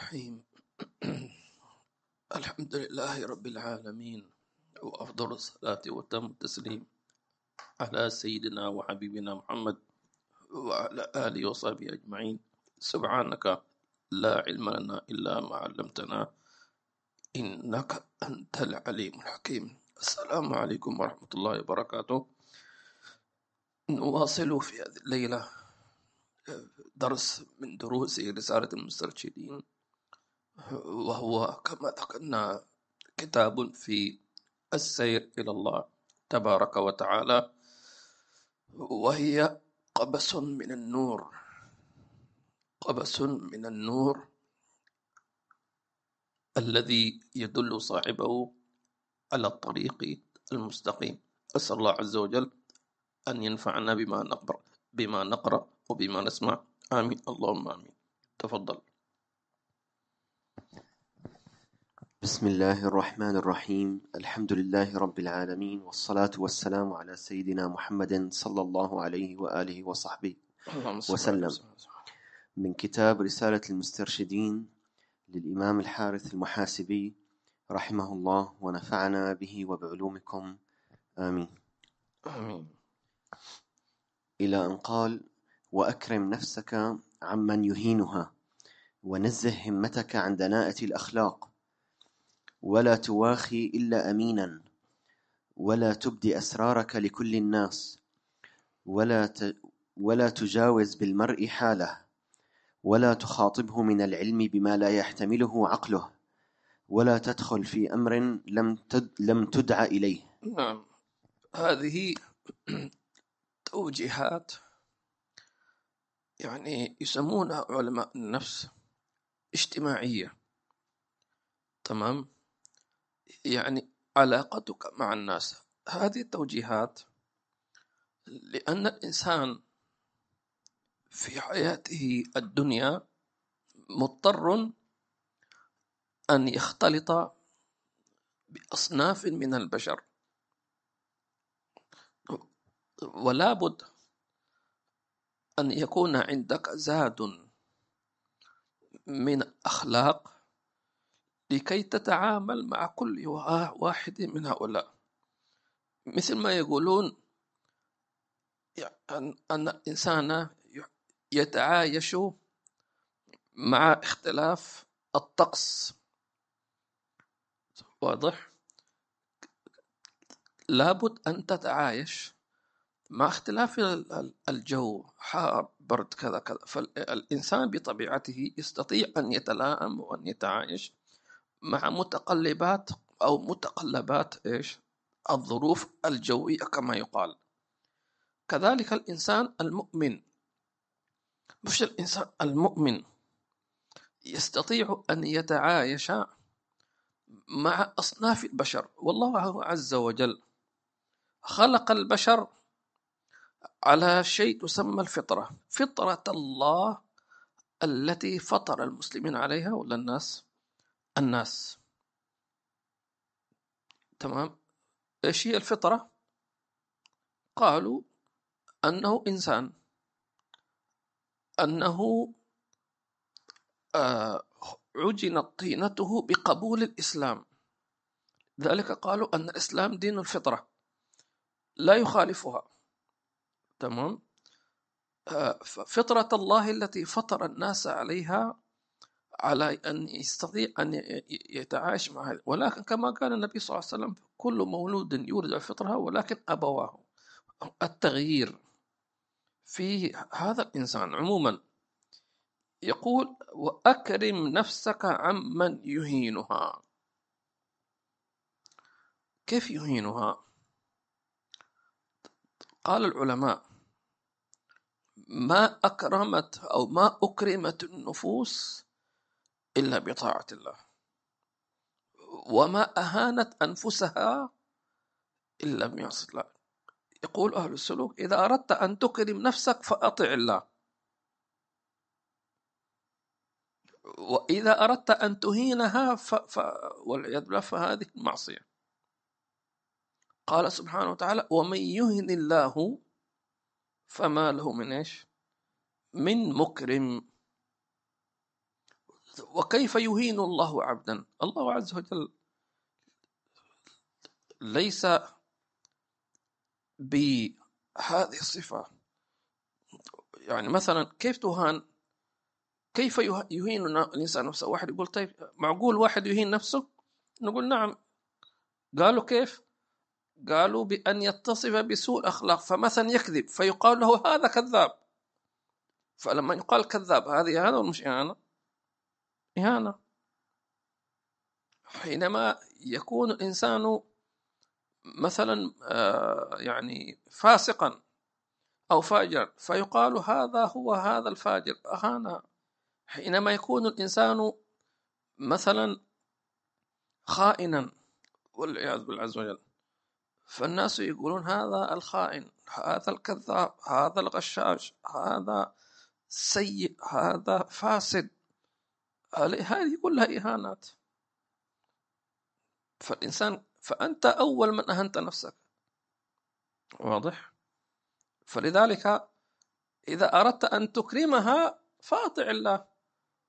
الرحيم. الحمد لله رب العالمين وأفضل الصلاة وتم التسليم على سيدنا وحبيبنا محمد وعلى آله وصحبه أجمعين. سبحانك لا علم لنا إلا ما علمتنا إنك أنت العليم الحكيم. السلام عليكم ورحمة الله وبركاته. نواصل في هذه الليلة درس من دروس رسالة المسترشدين. وهو كما ذكرنا كتاب في السير إلى الله تبارك وتعالى وهي قبس من النور قبس من النور الذي يدل صاحبه على الطريق المستقيم. أسأل الله عز وجل أن ينفعنا بما نقرأ بما نقرأ وبما نسمع. آمين. اللهم آمين. تفضل. بسم الله الرحمن الرحيم. الحمد لله رب العالمين والصلاة والسلام على سيدنا محمد صلى الله عليه وآله وصحبه وسلم. من كتاب رسالة المسترشدين للإمام الحارث المحاسبي رحمه الله ونفعنا به وبعلومكم. آمين. آمين. إلى أن قال وأكرم نفسك عمن يهينها ونزه همتك عن دناءة الأخلاق. ولا تواخي إلا أمينا ولا تبدي أسرارك لكل الناس ولا. ولا تجاوز بالمرء حاله ولا تخاطبه من العلم بما لا يحتمله عقله ولا تدخل في أمر لم تد... لم تدع إليه. نعم. هذه توجيهات يعني يسمونها علماء النفس اجتماعية. تمام؟ يعني علاقتك مع الناس هذه التوجيهات لأن الإنسان في حياته الدنيا مضطر أن يختلط بأصناف من البشر. ولا بد أن يكون عندك زاد من أخلاق لكي تتعامل مع كل وا- واحد من هؤلاء. مثل ما يقولون أن الإنسان يتعايش مع اختلاف الطقس. واضح؟ لابد أن تتعايش مع اختلاف ال- ال- الجو. حار برد كذا كذا. فالإنسان بطبيعته يستطيع أن يتلائم وأن يتعايش مع متقلبات أو متقلبات إيش؟ الظروف الجوية كما يقال. كذلك الإنسان المؤمن. مش الإنسان المؤمن. يستطيع أن يتعايش مع أصناف البشر. والله عز وجل خلق البشر على شيء تسمى الفطرة. فطرة الله التي فطر المسلمين عليها ولا الناس؟ الناس. تمام؟ إيش هي الفطرة؟ قالوا أنه إنسان. أنه آه، عجنت طينته بقبول الإسلام. ذلك قالوا أن الإسلام دين الفطرة. لا يخالفها. تمام؟ آه، ففطرة الله التي فطر الناس عليها على أن يستطيع أن يتعايش مع هذا. ولكن كما قال النبي صلى الله عليه وسلم كل مولود يولد على الفطرة ولكن أبواه. التغيير في هذا الإنسان عموما يقول وأكرم نفسك عمن يهينها. كيف يهينها؟ قال العلماء ما أكرمت أو ما أكرمت النفوس إلا بطاعة الله. وما أهانت أنفسها إلا بمعصية الله. يقول أهل السلوك إذا أردت أن تكرم نفسك فأطع الله. وإذا أردت أن تهينها ف... ف... والعياذ بالله فهذه معصية قال سبحانه وتعالى ومن يهن الله فما له من إيش؟ من مكرم. وكيف يهين الله عبدا؟ الله عز وجل ليس بهذه الصفة. يعني مثلا كيف تهان؟ كيف يهين الإنسان نفسه؟ واحد يقول طيب معقول واحد يهين نفسه؟ نقول نعم. قالوا كيف؟ قالوا بأن يتصف بسوء الأخلاق فمثلا يكذب فيقال له هذا كذاب. فلما يقال كذاب هذه ولا مش إهانة؟ حينما يكون الإنسان مثلا آه، يعني فاسقا أو فاجر فيقال هذا هو هذا الفاجر أهانة حينما يكون الإنسان مثلا خائنا والعياذ بالله عز وجل فالناس يقولون هذا الخائن هذا الكذاب هذا الغشاش هذا سيء هذا فاسد هذه كلها إهانات؟ فالإنسان فأنت أول من أهنت نفسك. واضح؟ فلذلك إذا أردت أن تكرمها فأطع الله.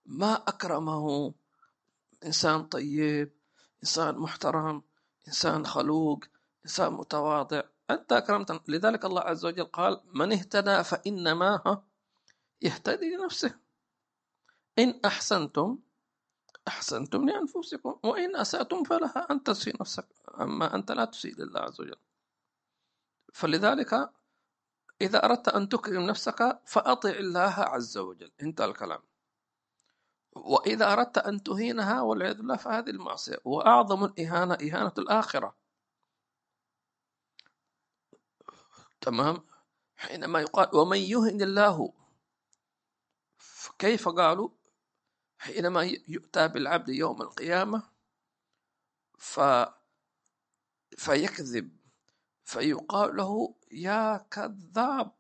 ما أكرمه. إنسان طيب إنسان محترم إنسان خلوق إنسان متواضع. أنت أكرمت. لذلك الله عز وجل قال من اهتدى فإنما يهتدي لنفسه. إن أحسنتم أحسنتم لأنفسكم وإن أسأتم فلها أن تسي نفسك أما أنت لا تسيء لله عز وجل. فلذلك إذا أردت أن تكرم نفسك فأطع الله عز وجل. انتهى الكلام. وإذا أردت أن تهينها والعياذ بالله فهذه المعصية. وأعظم الإهانة إهانة الآخرة. تمام؟ حينما يقال ومن يهن الله كيف قالوا؟ حينما يؤتى بالعبد يوم القيامة ف فيكذب فيقال له يا كذاب.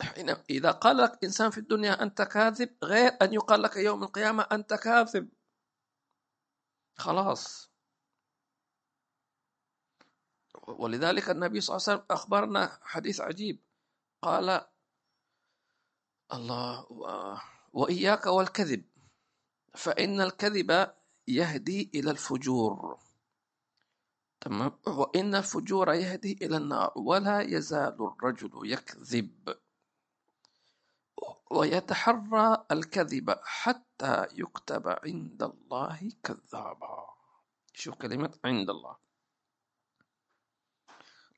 حين إذا قال لك إنسان في الدنيا أنت كاذب غير أن يقال لك يوم القيامة أنت كاذب. خلاص. ولذلك النبي صلى الله عليه وسلم أخبرنا حديث عجيب. قال الله وإياك والكذب. فإن الكذب يهدي إلى الفجور. تمام؟ وإن الفجور يهدي إلى النار. ولا يزال الرجل يكذب. ويتحرى الكذب حتى يكتب عند الله كذابا. شوف كلمة عند الله؟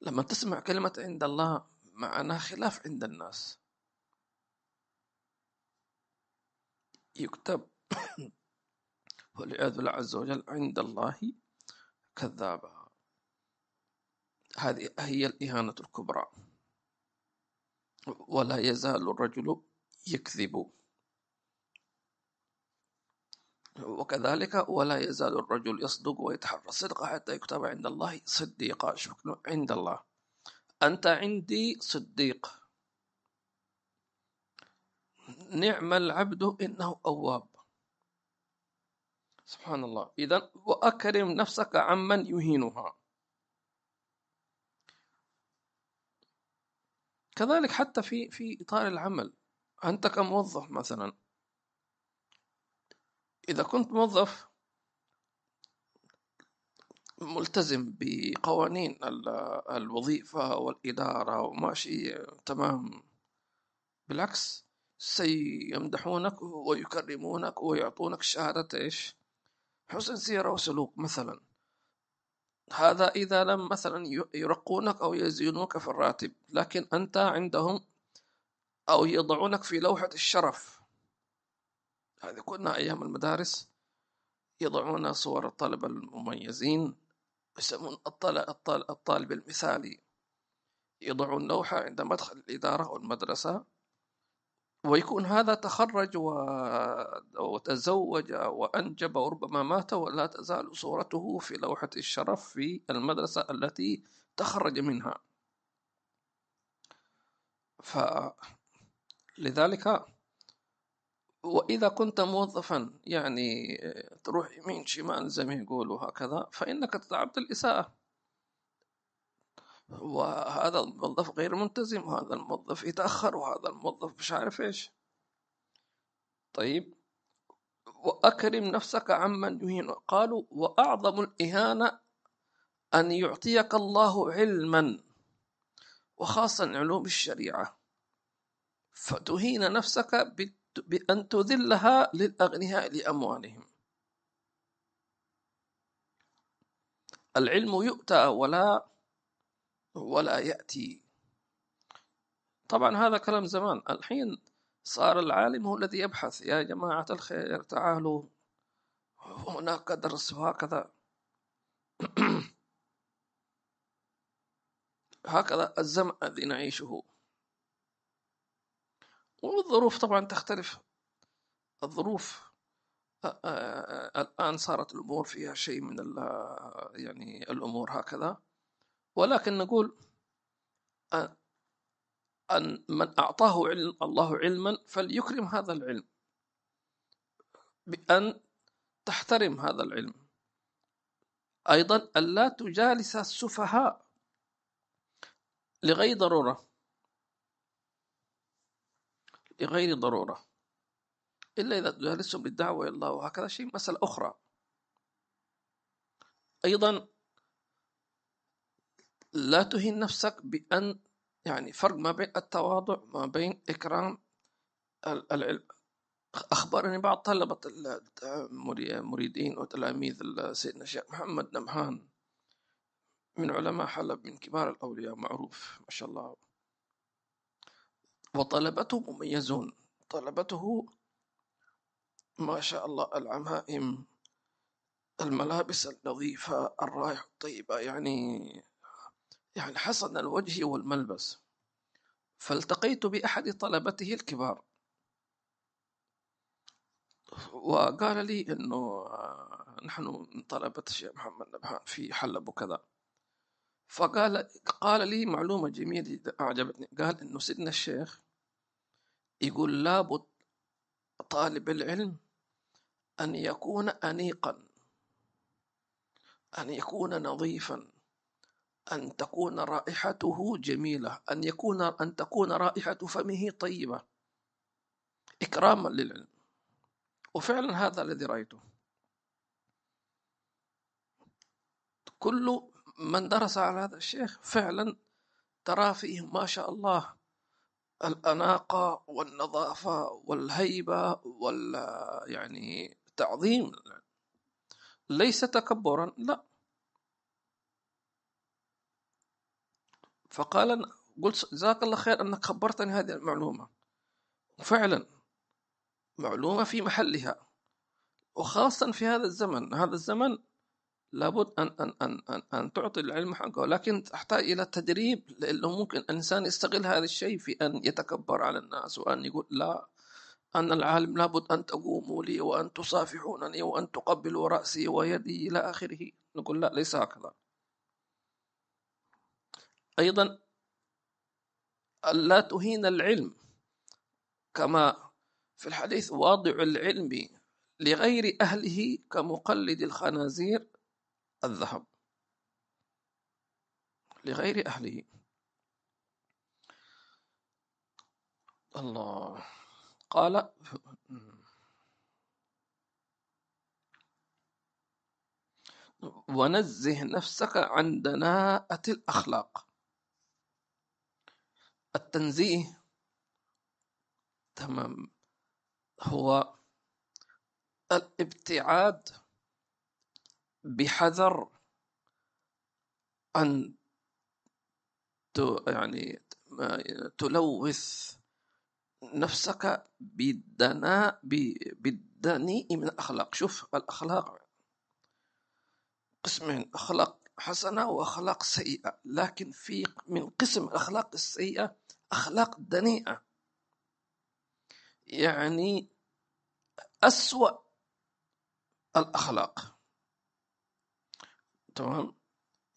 لما تسمع كلمة عند الله معناها خلاف عند الناس. يكتب والعياذ بالله عز وجل عند الله كذابا. هذه هي الإهانة الكبرى. ولا يزال الرجل يكذب. وكذلك ولا يزال الرجل يصدق ويتحرى. الصدق حتى يكتب عند الله صديقا. عند الله. أنت عندي صديق. نعم العبد إنه أواب. سبحان الله إذا وأكرم نفسك عمن يهينها. كذلك حتى في في إطار العمل. أنت كموظف مثلا. إذا كنت موظف ملتزم بقوانين الوظيفة والإدارة وماشي تمام. بالعكس سيمدحونك ويكرمونك ويعطونك شهادة إيش؟ حسن سيرة وسلوك مثلا. هذا إذا لم مثلا يرقونك أو يزينوك في الراتب لكن أنت عندهم أو يضعونك في لوحة الشرف. هذه كنا أيام المدارس. يضعون صور الطلبة المميزين يسمون الطالب المثالي. يضعون لوحة عند مدخل الإدارة والمدرسة. ويكون هذا تخرج وتزوج وأنجب وربما مات ولا تزال صورته في لوحة الشرف في المدرسة التي تخرج منها. فلذلك وإذا كنت موظفا يعني تروح يمين شمال زي ما يقولوا هكذا فإنك تتعبد الإساءة. وهذا الموظف غير ملتزم وهذا الموظف يتأخر وهذا الموظف مش عارف إيش. طيب. وأكرم نفسك عمن يهين. قالوا وأعظم الإهانة أن يعطيك الله علما وخاصة علوم الشريعة. فتهين نفسك بأن تذلها للأغنياء لأموالهم. العلم يؤتى ولا ولا يأتي. طبعا هذا كلام زمان. الحين صار العالم هو الذي يبحث. يا جماعة الخير تعالوا. هناك درس وهكذا. هكذا الزمن الذي نعيشه. والظروف طبعا تختلف. الظروف الآن صارت الأمور فيها شيء من يعني الأمور هكذا. ولكن نقول أن من أعطاه علم الله علما فليكرم هذا العلم بأن تحترم هذا العلم. أيضا ألا تجالس السفهاء لغير ضرورة. لغير ضرورة. إلا إذا تجالسهم بالدعوة إلى الله. وهكذا شيء مسألة أخرى. أيضا لا تهين نفسك بأن يعني فرق ما بين التواضع ما بين إكرام العلم أخبرني بعض طلبة المريدين وتلاميذ سيدنا الشيخ محمد نمهان من علماء حلب من كبار الأولياء معروف ما شاء الله. وطلبته مميزون. طلبته ما شاء الله العمائم الملابس النظيفة الرائحة الطيبة يعني يعني حسن الوجه والملبس. فالتقيت بأحد طلبته الكبار. وقال لي إنه آه، نحن من طلبة الشيخ محمد نبهان في حلب وكذا فقال قال لي معلومة جميلة أعجبتني. قال إنه سيدنا الشيخ يقول لابد طالب العلم أن يكون أنيقا أن يكون نظيفا. أن تكون رائحته جميلة أن يكون أن تكون رائحة فمه طيبة. إكراما للعلم. وفعلا هذا الذي رأيته. كل من درس على هذا الشيخ فعلا ترى فيه ما شاء الله الأناقة والنظافة والهيبة وال يعني تعظيم. ليس تكبرا لا. فقال قلت جزاك الله خير أنك خبرتني هذه المعلومة. فعلا معلومة في محلها. وخاصة في هذا الزمن. هذا الزمن لابد أن أن أن أن, أن تعطي العلم حقه. لكن تحتاج إلى تدريب لأنه ممكن الإنسان يستغل هذا الشيء في أن يتكبر على الناس وأن يقول لا أن العالم لابد أن تقوموا لي وأن تصافحونني وأن تقبلوا رأسي ويدي إلى آخره. نقول لا ليس هكذا. أيضا ألا تهين العلم كما في الحديث واضع العلم لغير أهله كمقلد الخنازير الذهب. لغير أهله. الله. قال ونزه نفسك عن دناءة الأخلاق التنزيه. تمام. هو الابتعاد بحذر أن يعني تلوث نفسك بالدناء بالدنيء من الأخلاق. شوف الأخلاق. قسمين أخلاق حسنة وأخلاق سيئة. لكن في من قسم الأخلاق السيئة أخلاق دنيئة. يعني أسوأ الأخلاق. تمام؟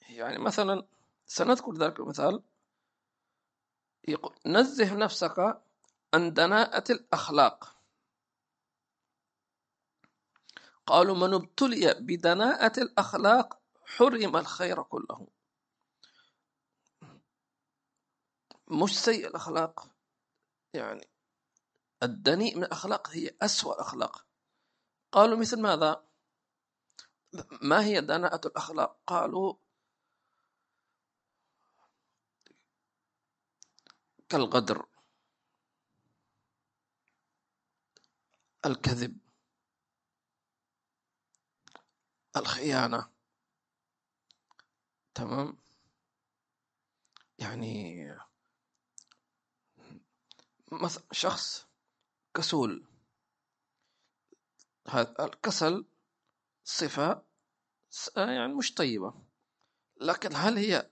يعني مثلا سنذكر ذلك المثال. يقول نزه نفسك عن دناءة الأخلاق. قالوا من ابتلي بدناءة الأخلاق حرم الخير كله. مش سيء الأخلاق. يعني الدنيء من الأخلاق هي أسوأ الأخلاق. قالوا مثل ماذا؟ ما هي دناءة الأخلاق؟ قالوا كالغدر الكذب الخيانة. تمام؟ يعني مثلا شخص كسول. هذا الكسل صفة يعني مش طيبة. لكن هل هي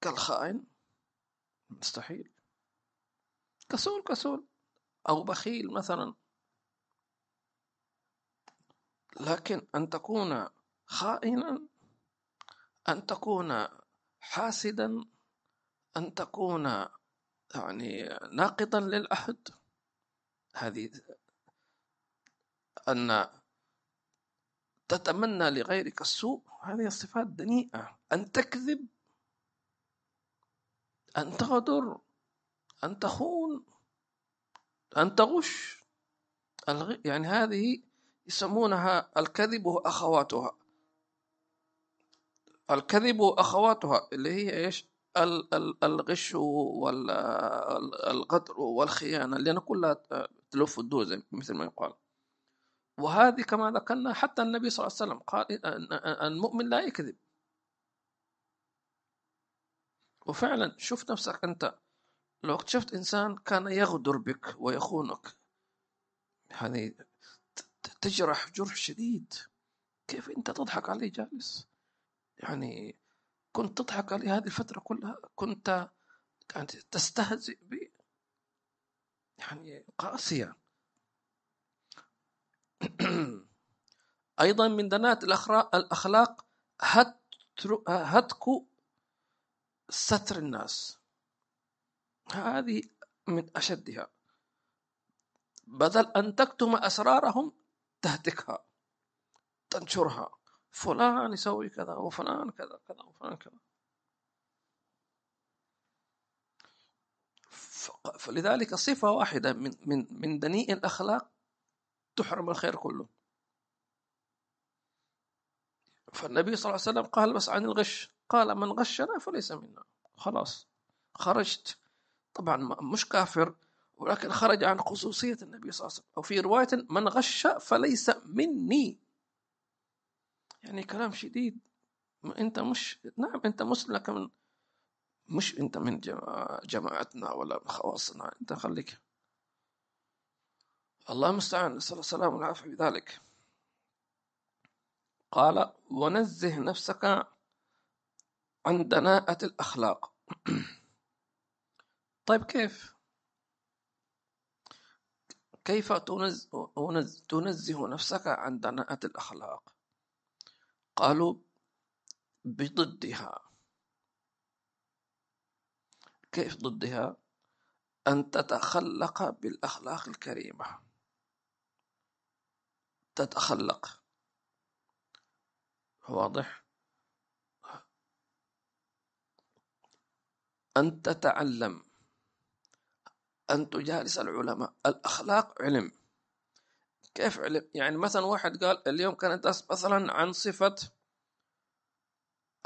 كالخائن؟ مستحيل. كسول كسول. أو بخيل مثلا. لكن أن تكون خائنا أن تكون حاسدا أن تكون يعني ناقضا للعهد هذه أن تتمنى لغيرك السوء هذه الصفات دنيئة. أن تكذب أن تغدر أن تخون أن تغش. يعني هذه يسمونها الكذب وأخواتها. الكذب وأخواتها اللي هي إيش؟ الغش والغدر والخيانة لأن كلها تلف الدوزة مثل ما يقال. وهذه كما ذكرنا حتى النبي صلى الله عليه وسلم قال المؤمن لا يكذب. وفعلا شوف نفسك أنت لو اكتشفت إنسان كان يغدر بك ويخونك هذه تجرح جرح شديد كيف أنت تضحك عليه جالس؟ يعني كنت تضحك عليه هذه الفترة كلها كنت يعني تستهزئ ب يعني قاسية. أيضا من دنات الأخلاق هتك ستر الناس. هذه من أشدها. بدل أن تكتم أسرارهم تهتكها تنشرها. فلان يسوي كذا وفلان كذا كذا وفلان كذا. فلذلك صفة واحدة من من من دنيء الأخلاق تحرم الخير كله. فالنبي صلى الله عليه وسلم قال بس عن الغش. قال من غشنا فليس منا. خلاص. خرجت. طبعا مش كافر ولكن خرج عن خصوصية النبي صلى الله عليه وسلم. وفي رواية من غش فليس مني. يعني كلام شديد. انت مش نعم انت مسلم لكن مش انت من جماعتنا ولا من خواصنا. انت خليك. الله المستعان. نسأل الله السلامة والعافية بذلك. قال ونزه نفسك عن دناءة الأخلاق. طيب كيف؟ كيف تنزه نفسك عن دناءة الأخلاق؟ قالوا بضدها. كيف ضدها؟ أن تتخلق بالأخلاق الكريمة. تتخلق. واضح؟ أن تتعلم. أن تجالس العلماء. الأخلاق علم. كيف علم؟ يعني مثلا واحد قال اليوم كانت مثلا عن صفة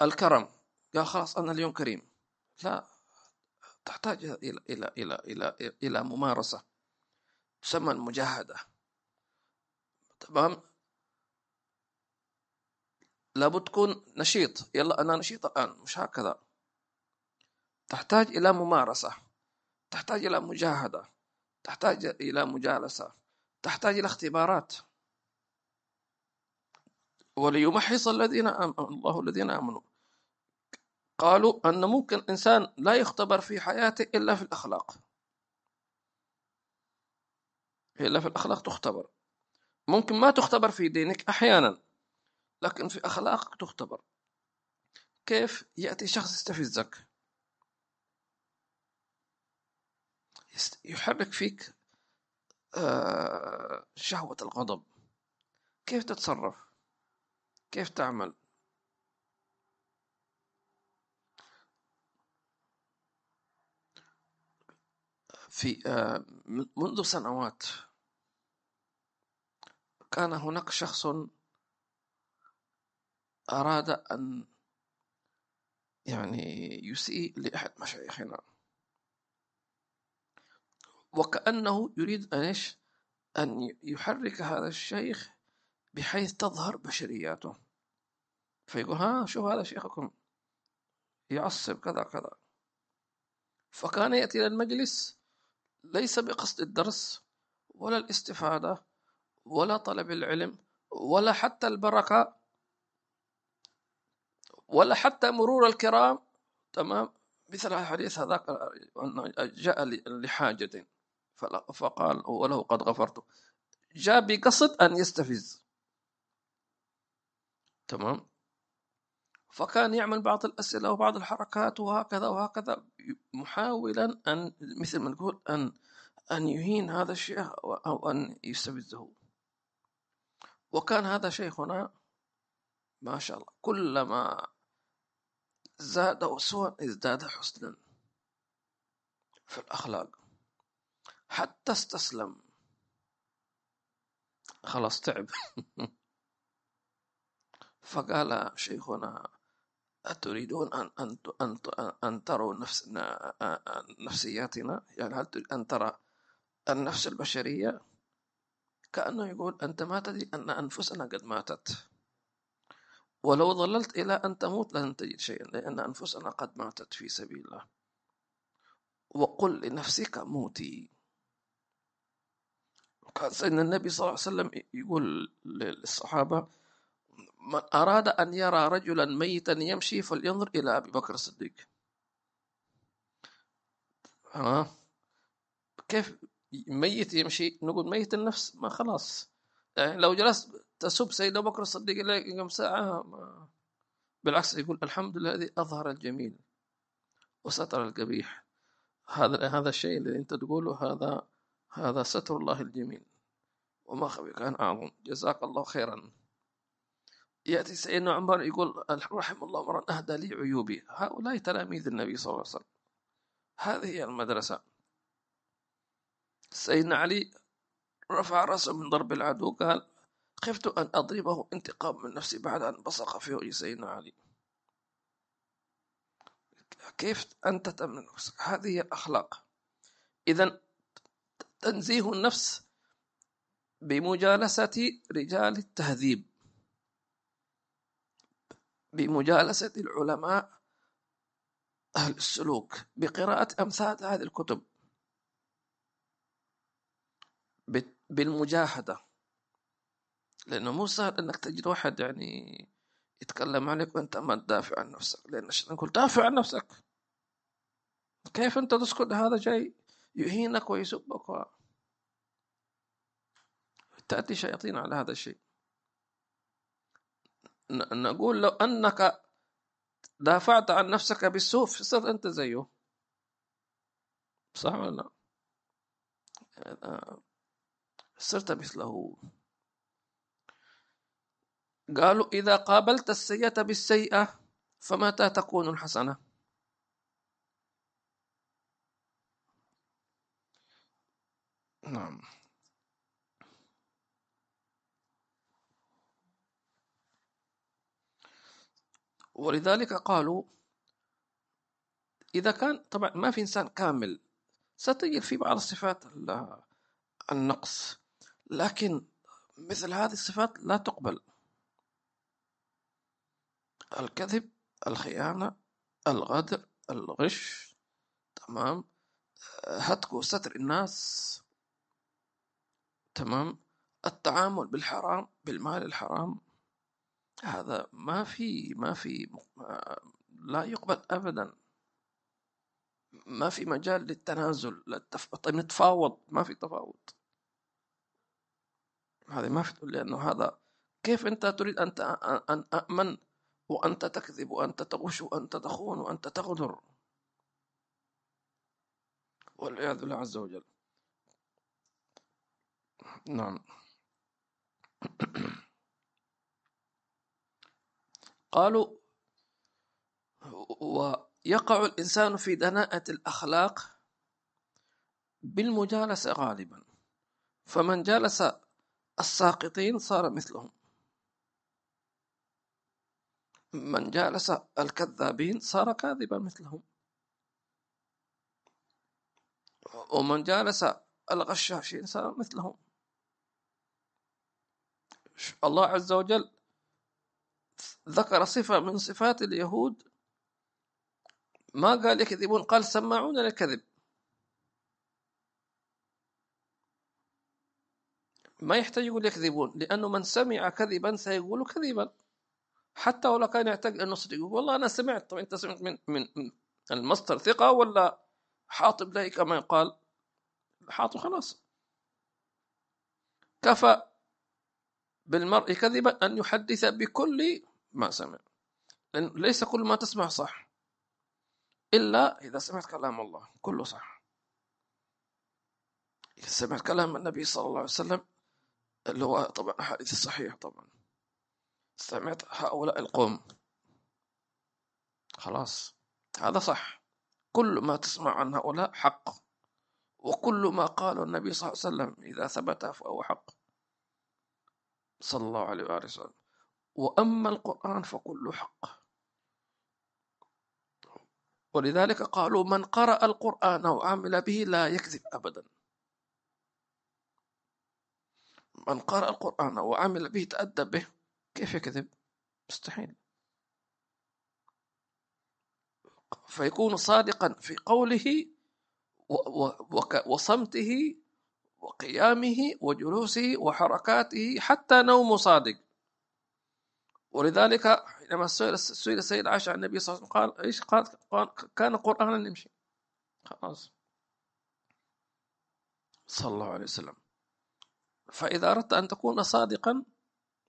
الكرم. قال خلاص أنا اليوم كريم. لا تحتاج إلى إلى إلى إلى إلى ممارسة تسمى المجاهدة. تمام؟ لابد تكون نشيط. يلا أنا نشيط الآن مش هكذا. تحتاج إلى ممارسة. تحتاج إلى مجاهدة. تحتاج إلى مجالسة. تحتاج إلى اختبارات. وليمحص الذين آمنوا الله الذين آمنوا. قالوا أن ممكن إنسان لا يختبر في حياته إلا في الأخلاق. إلا في الأخلاق تختبر. ممكن ما تختبر في دينك أحيانا لكن في أخلاقك تختبر. كيف يأتي شخص يستفزك؟ يحرك فيك شهوة الغضب. كيف تتصرف؟ كيف تعمل؟ في آه، منذ سنوات كان هناك شخص أراد أن يعني يسيء لأحد مشايخنا. وكأنه يريد أن إيش؟ أن يحرك هذا الشيخ بحيث تظهر بشرياته. فيقول ها شو هذا شيخكم؟ يعصب كذا كذا. فكان يأتي إلى المجلس ليس بقصد الدرس ولا الاستفادة ولا طلب العلم ولا حتى البركة ولا حتى مرور الكرام. تمام؟ مثل الحديث هذاك جاء لحاجة. فقال وله قد غفرت. جاء بقصد أن يستفز. تمام؟ فكان يعمل بعض الأسئلة وبعض الحركات وهكذا وهكذا محاولا أن مثل ما نقول أن أن يهين هذا الشيخ أو أن يستفزه. وكان هذا شيخنا ما شاء الله كلما زاد سوءا ازداد حسنا في الأخلاق. حتى استسلم. خلاص تعب. فقال شيخنا أتريدون أن أن أن, أن تروا نفس نفسياتنا؟ يعني هل تريد أن ترى النفس البشرية؟ كأنه يقول أنت ما تدري أن أنفسنا قد ماتت. ولو ظللت إلى أن تموت لن تجد شيئا لأن أنفسنا قد ماتت في سبيل الله. وقل لنفسك موتي. سيدنا النبي صلى الله عليه وسلم يقول للصحابة من أراد أن يرى رجلا ميتا يمشي فلينظر إلى أبي بكر الصديق. ها؟ كيف ميت يمشي؟ نقول ميت النفس ما خلاص. يعني لو جلست تسب سيدنا بكر الصديق إليك كم ساعة ما بالعكس يقول الحمد لله الذي أظهر الجميل وستر القبيح. هذا هذا الشيء اللي أنت تقوله هذا هذا ستر الله الجميل. وما خبي كان أعظم. جزاك الله خيرا. يأتي سيدنا عمر يقول رحم الله من أهدى لي عيوبي. هؤلاء تلاميذ النبي صلى الله عليه وسلم. هذه هي المدرسة. سيدنا علي رفع رأسه من ضرب العدو قال خفت أن أضربه انتقام من نفسي بعد أن بصق في وجه سيدنا علي. كيف أنت تأمن نفسك؟ هذه هي الأخلاق. إذا تنزيه النفس بمجالسة رجال التهذيب. بمجالسة العلماء أهل السلوك بقراءة أمثال هذه الكتب. بالمجاهدة. لأنه مو سهل أنك تجد واحد يعني يتكلم عليك وأنت ما تدافع عن نفسك. لأن نقول دافع عن نفسك كيف أنت تسكت؟ هذا جاي يهينك ويسبك. تأتي شياطين على هذا الشيء. نقول لو أنك دافعت عن نفسك بالسوء صرت أنت زيه. صح ولا لا؟ صرت مثله. قالوا إذا قابلت السيئة بالسيئة فمتى تكون الحسنة؟ نعم. ولذلك قالوا إذا كان طبعا ما في إنسان كامل ستجد في بعض الصفات النقص لكن مثل هذه الصفات لا تقبل. الكذب الخيانة الغدر الغش تمام؟ هتك وستر الناس تمام؟ التعامل بالحرام بالمال الحرام. هذا ما في ما في لا يقبل ابدا. ما في مجال للتنازل للتف... طيب نتفاوض ما في تفاوض. هذه ما في لأنه هذا كيف أنت تريد أن أن امن وأنت تكذب وأنت تغش وأنت تخون وأنت تغدر؟ والعياذ بالله عز وجل. نعم. قالوا ويقع الإنسان في دناءة الأخلاق بالمجالسة غالبا فمن جالس الساقطين صار مثلهم. من جالس الكذابين صار كاذبا مثلهم. ومن جالس الغشاشين صار مثلهم. الله عز وجل ذكر صفة من صفات اليهود. ما قال يكذبون؟ قال سماعون للكذب. ما يحتاج يقول يكذبون لأنه من سمع كذبا سيقول كذبا. حتى ولو كان يعتقد أنه صدق والله أنا سمعت. طب أنت سمعت من من المصدر ثقة ولا حاطب له كما يقال حاطب خلاص. كفى بالمرء كذبا أن يحدث بكل ما سمع. لأن ليس كل ما تسمع صح إلا إذا سمعت كلام الله كله صح. إذا سمعت كلام النبي صلى الله عليه وسلم اللي هو طبعا حديث الصحيح طبعا. سمعت هؤلاء القوم. خلاص هذا صح. كل ما تسمع عن هؤلاء حق. وكل ما قاله النبي صلى الله عليه وسلم إذا ثبت فهو حق. صلى الله عليه وآله وسلم. وأما القرآن فكله حق. ولذلك قالوا من قرأ القرآن وعمل به لا يكذب أبدا. من قرأ القرآن وعمل به تأدب به كيف يكذب؟ مستحيل. فيكون صادقا في قوله وصمته وقيامه وجلوسه وحركاته حتى نوم صادق. ولذلك حينما سئل السيد عائشة عن النبي صلى الله عليه وسلم قال إيش قال؟ كان قرآنا يمشي. خلاص. صلى الله عليه وسلم. فإذا أردت أن تكون صادقا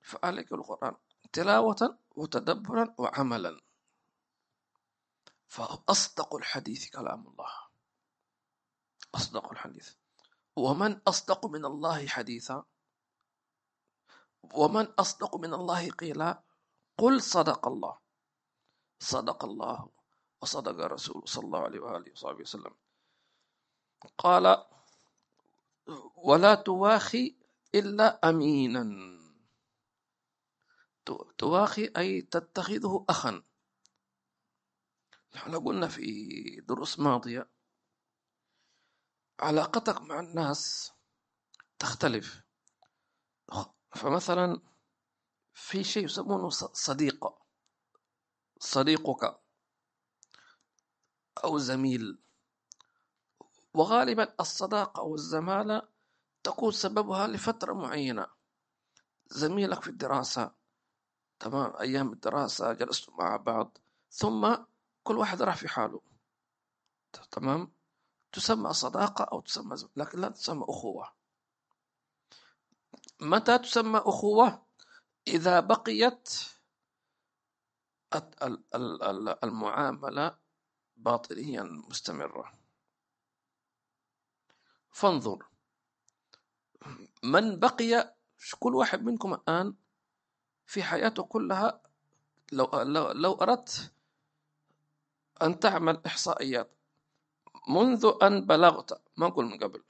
فعليك القرآن تلاوة وتدبرا وعملا. فأصدق الحديث كلام الله. أصدق الحديث. ومن أصدق من الله حديثا ومن أصدق من الله قيلا قل صدق الله صدق الله وصدق رسول صلى الله عليه وآله وصحبه وسلم. قال ولا تواخي إلا أمينا. تواخي أي تتخذه أخا. نحن قلنا في دروس ماضية علاقتك مع الناس تختلف. فمثلا في شيء يسمونه صديق صديقك أو زميل. وغالبا الصداقة أو الزمالة تكون سببها لفترة معينة. زميلك في الدراسة تمام أيام الدراسة جلستوا مع بعض ثم كل واحد راح في حاله تمام؟ تسمى صداقة أو تسمى زم... لكن لا تسمى أخوة. متى تسمى أخوة؟ إذا بقيت المعاملة باطنيا مستمرة. فانظر. من بقي كل واحد منكم الآن في حياته كلها لو لو, لو أردت أن تعمل إحصائيات. منذ أن بلغت ما نقول من قبل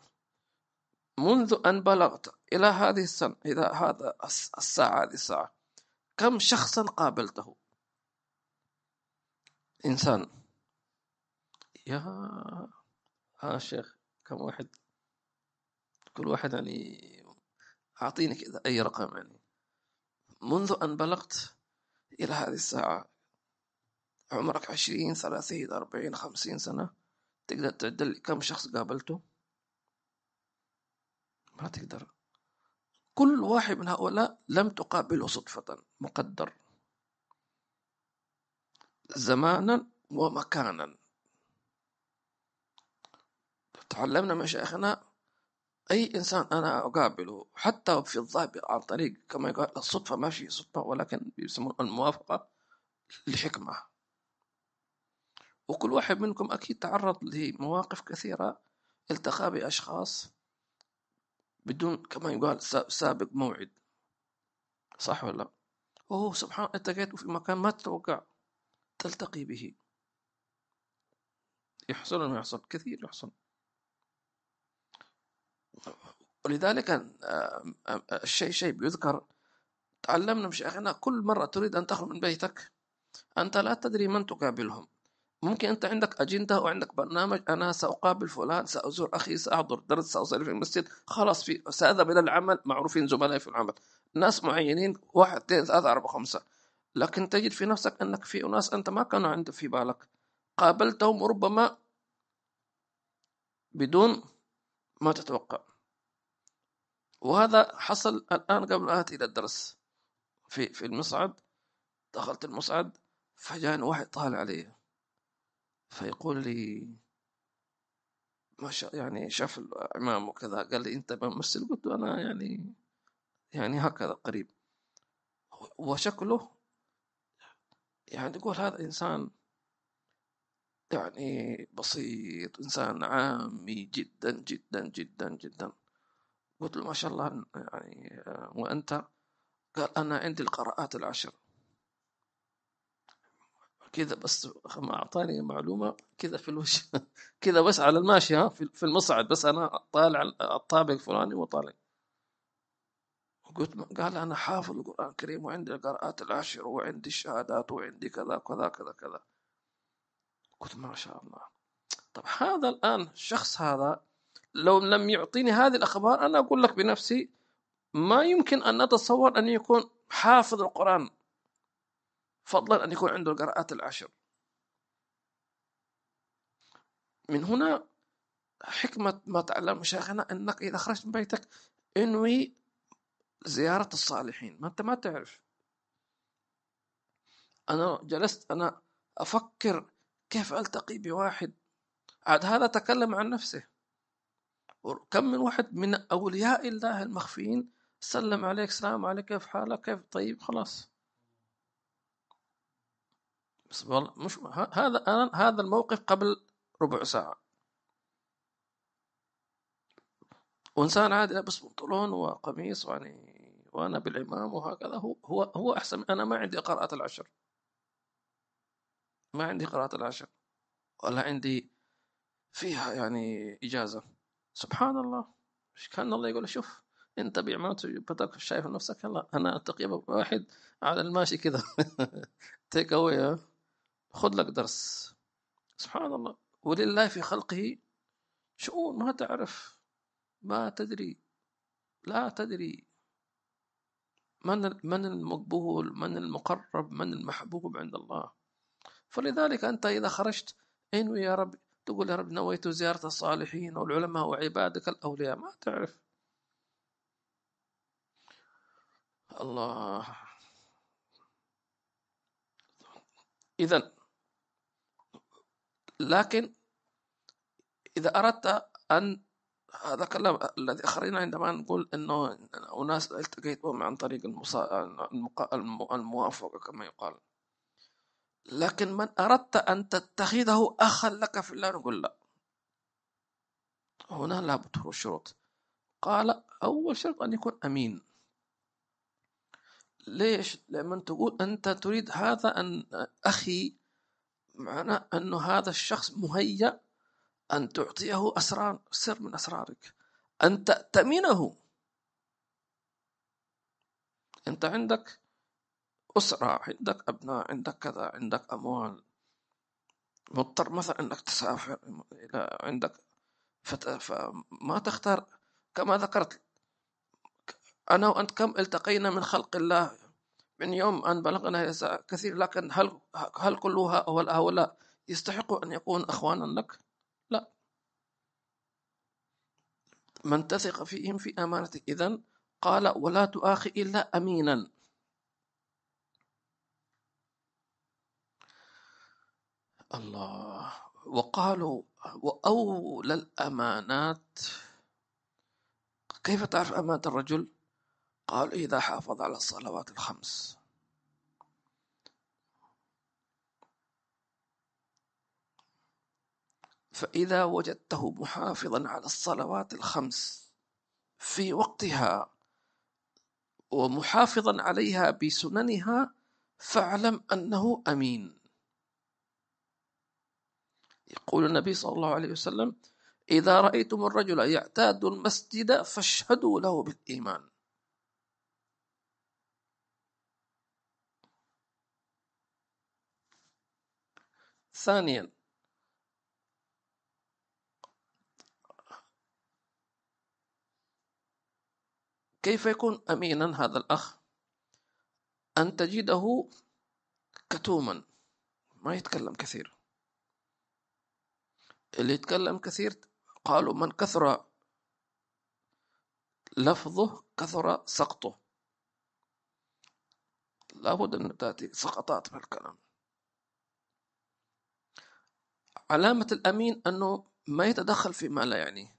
منذ أن بلغت إلى هذه السنة إلى هذا الساعة هذه الساعة كم شخصا قابلته؟ إنسان. يا ها شيخ كم واحد؟ كل واحد يعني أعطيني كذا أي رقم يعني. منذ أن بلغت إلى هذه الساعة عمرك عشرين ثلاثين أربعين خمسين سنة تقدر تعدل كم شخص قابلته؟ ما تقدر. كل واحد من هؤلاء لم تقابله صدفة مقدر. زمانا ومكانا. تعلمنا مشايخنا أي إنسان أنا أقابله حتى في الظاهر عن طريق كما يقال الصدفة ما في صدفة ولكن يسمون الموافقة لحكمة. وكل واحد منكم أكيد تعرض لمواقف كثيرة التقى بأشخاص بدون كما يقال سابق موعد. صح ولا أوه سبحان أنت جيت في مكان ما تتوقع تلتقي به. يحصل ما يحصل؟ كثير يحصل. ولذلك آه، آه، الشيء شيء بيذكر تعلمنا مشايخنا كل مرة تريد أن تخرج من بيتك أنت لا تدري من تقابلهم. ممكن أنت عندك أجندة وعندك برنامج أنا سأقابل فلان سأزور أخي سأحضر درس سأصلي في المسجد. خلاص في سأذهب إلى العمل معروفين زملائي في العمل. ناس معينين واحد اثنين ثلاثة أربعة خمسة. لكن تجد في نفسك أنك في أناس أنت ما كانوا عندك في بالك. قابلتهم ربما بدون ما تتوقع. وهذا حصل الآن قبل آتي إلى الدرس. في في المصعد دخلت المصعد فجاني واحد طالع علي. فيقول لي ما شاء يعني شاف العمام وكذا قال لي أنت ممثل قلت له أنا يعني يعني هكذا قريب. وشكله يعني تقول هذا إنسان يعني بسيط إنسان عامي جدا جدا جدا جدا. قلت له ما شاء الله يعني وأنت؟ قال أنا عندي القراءات العشر. كذا بس ما أعطاني معلومة كذا في الوجه كذا بس على الماشي ها في المصعد بس أنا طالع الطابق الفلاني وطالع. قلت قال أنا حافظ القرآن الكريم وعندي القراءات العشر وعندي الشهادات وعندي كذا كذا كذا كذا. قلت ما شاء الله. طب هذا الآن الشخص هذا لو لم يعطيني هذه الأخبار أنا أقول لك بنفسي ما يمكن أن نتصور أن يكون حافظ القرآن. فضلا أن يكون عنده القراءات العشر. من هنا حكمة ما تعلم مشايخنا أنك إذا خرجت من بيتك انوي زيارة الصالحين. ما أنت ما تعرف. أنا جلست أنا أفكر كيف ألتقي بواحد. عاد هذا تكلم عن نفسه. كم من واحد من أولياء الله المخفيين سلم عليك سلام عليك كيف حالك؟ كيف؟ طيب خلاص. مش هذا أنا هذا الموقف قبل ربع ساعة. وإنسان عادي لابس بنطلون وقميص يعني وأنا بالعمام وهكذا هو هو هو أحسن أنا ما عندي قراءة العشر. ما عندي قراءة العشر. ولا عندي فيها يعني إجازة. سبحان الله. كان الله يقول؟ شوف انت بعمامتك بدك شايف نفسك. أنا اتقي واحد على الماشي كذا. تيك اوي خذ لك درس. سبحان الله. ولله في خلقه شؤون ما تعرف ما تدري لا تدري من من المقبول من المقرب من المحبوب عند الله. فلذلك أنت إذا خرجت انوي يا رب تقول يا رب نويت زيارة الصالحين والعلماء وعبادك الأولياء. ما تعرف. الله. إذا لكن إذا أردت أن هذا كلام الذي أخرجنا عندما نقول أنه أناس التقيت بهم عن طريق الموافقة كما يقال. لكن من أردت أن تتخذه أخا لك في الله نقول لا. هنا لابد هو الشروط قال أول شرط أن يكون أمين. ليش؟ لما تقول أنت تريد هذا أن أخي معنى أن هذا الشخص مهيأ أن تعطيه أسرار سر من أسرارك. أن تأتمنه أنت عندك أسرة عندك أبناء عندك كذا عندك أموال. مضطر مثلا أنك تسافر إلى عندك فما تختار. كما ذكرت أنا وأنت كم التقينا من خلق الله. من يوم أن بلغنا كثير لكن هل هل كل هؤلاء يستحقوا أن يكون أخوانا لك؟ لا من تثق فيهم في أمانتك إذن قال ولا تؤاخي إلا أمينا الله وقالوا وأولى الأمانات كيف تعرف أمانة الرجل؟ قال إذا حافظ على الصلوات الخمس. فإذا وجدته محافظا على الصلوات الخمس في وقتها ومحافظا عليها بسننها فاعلم أنه أمين. يقول النبي صلى الله عليه وسلم إذا رأيتم الرجل يعتاد المسجد فاشهدوا له بالإيمان. ثانيا. كيف يكون أمينا هذا الأخ؟ أن تجده كتوما. ما يتكلم كثير. اللي يتكلم كثير قالوا من كثر لفظه كثر سقطه. لابد أن تأتي سقطات في الكلام علامة الأمين أنه ما يتدخل فيما لا يعنيه.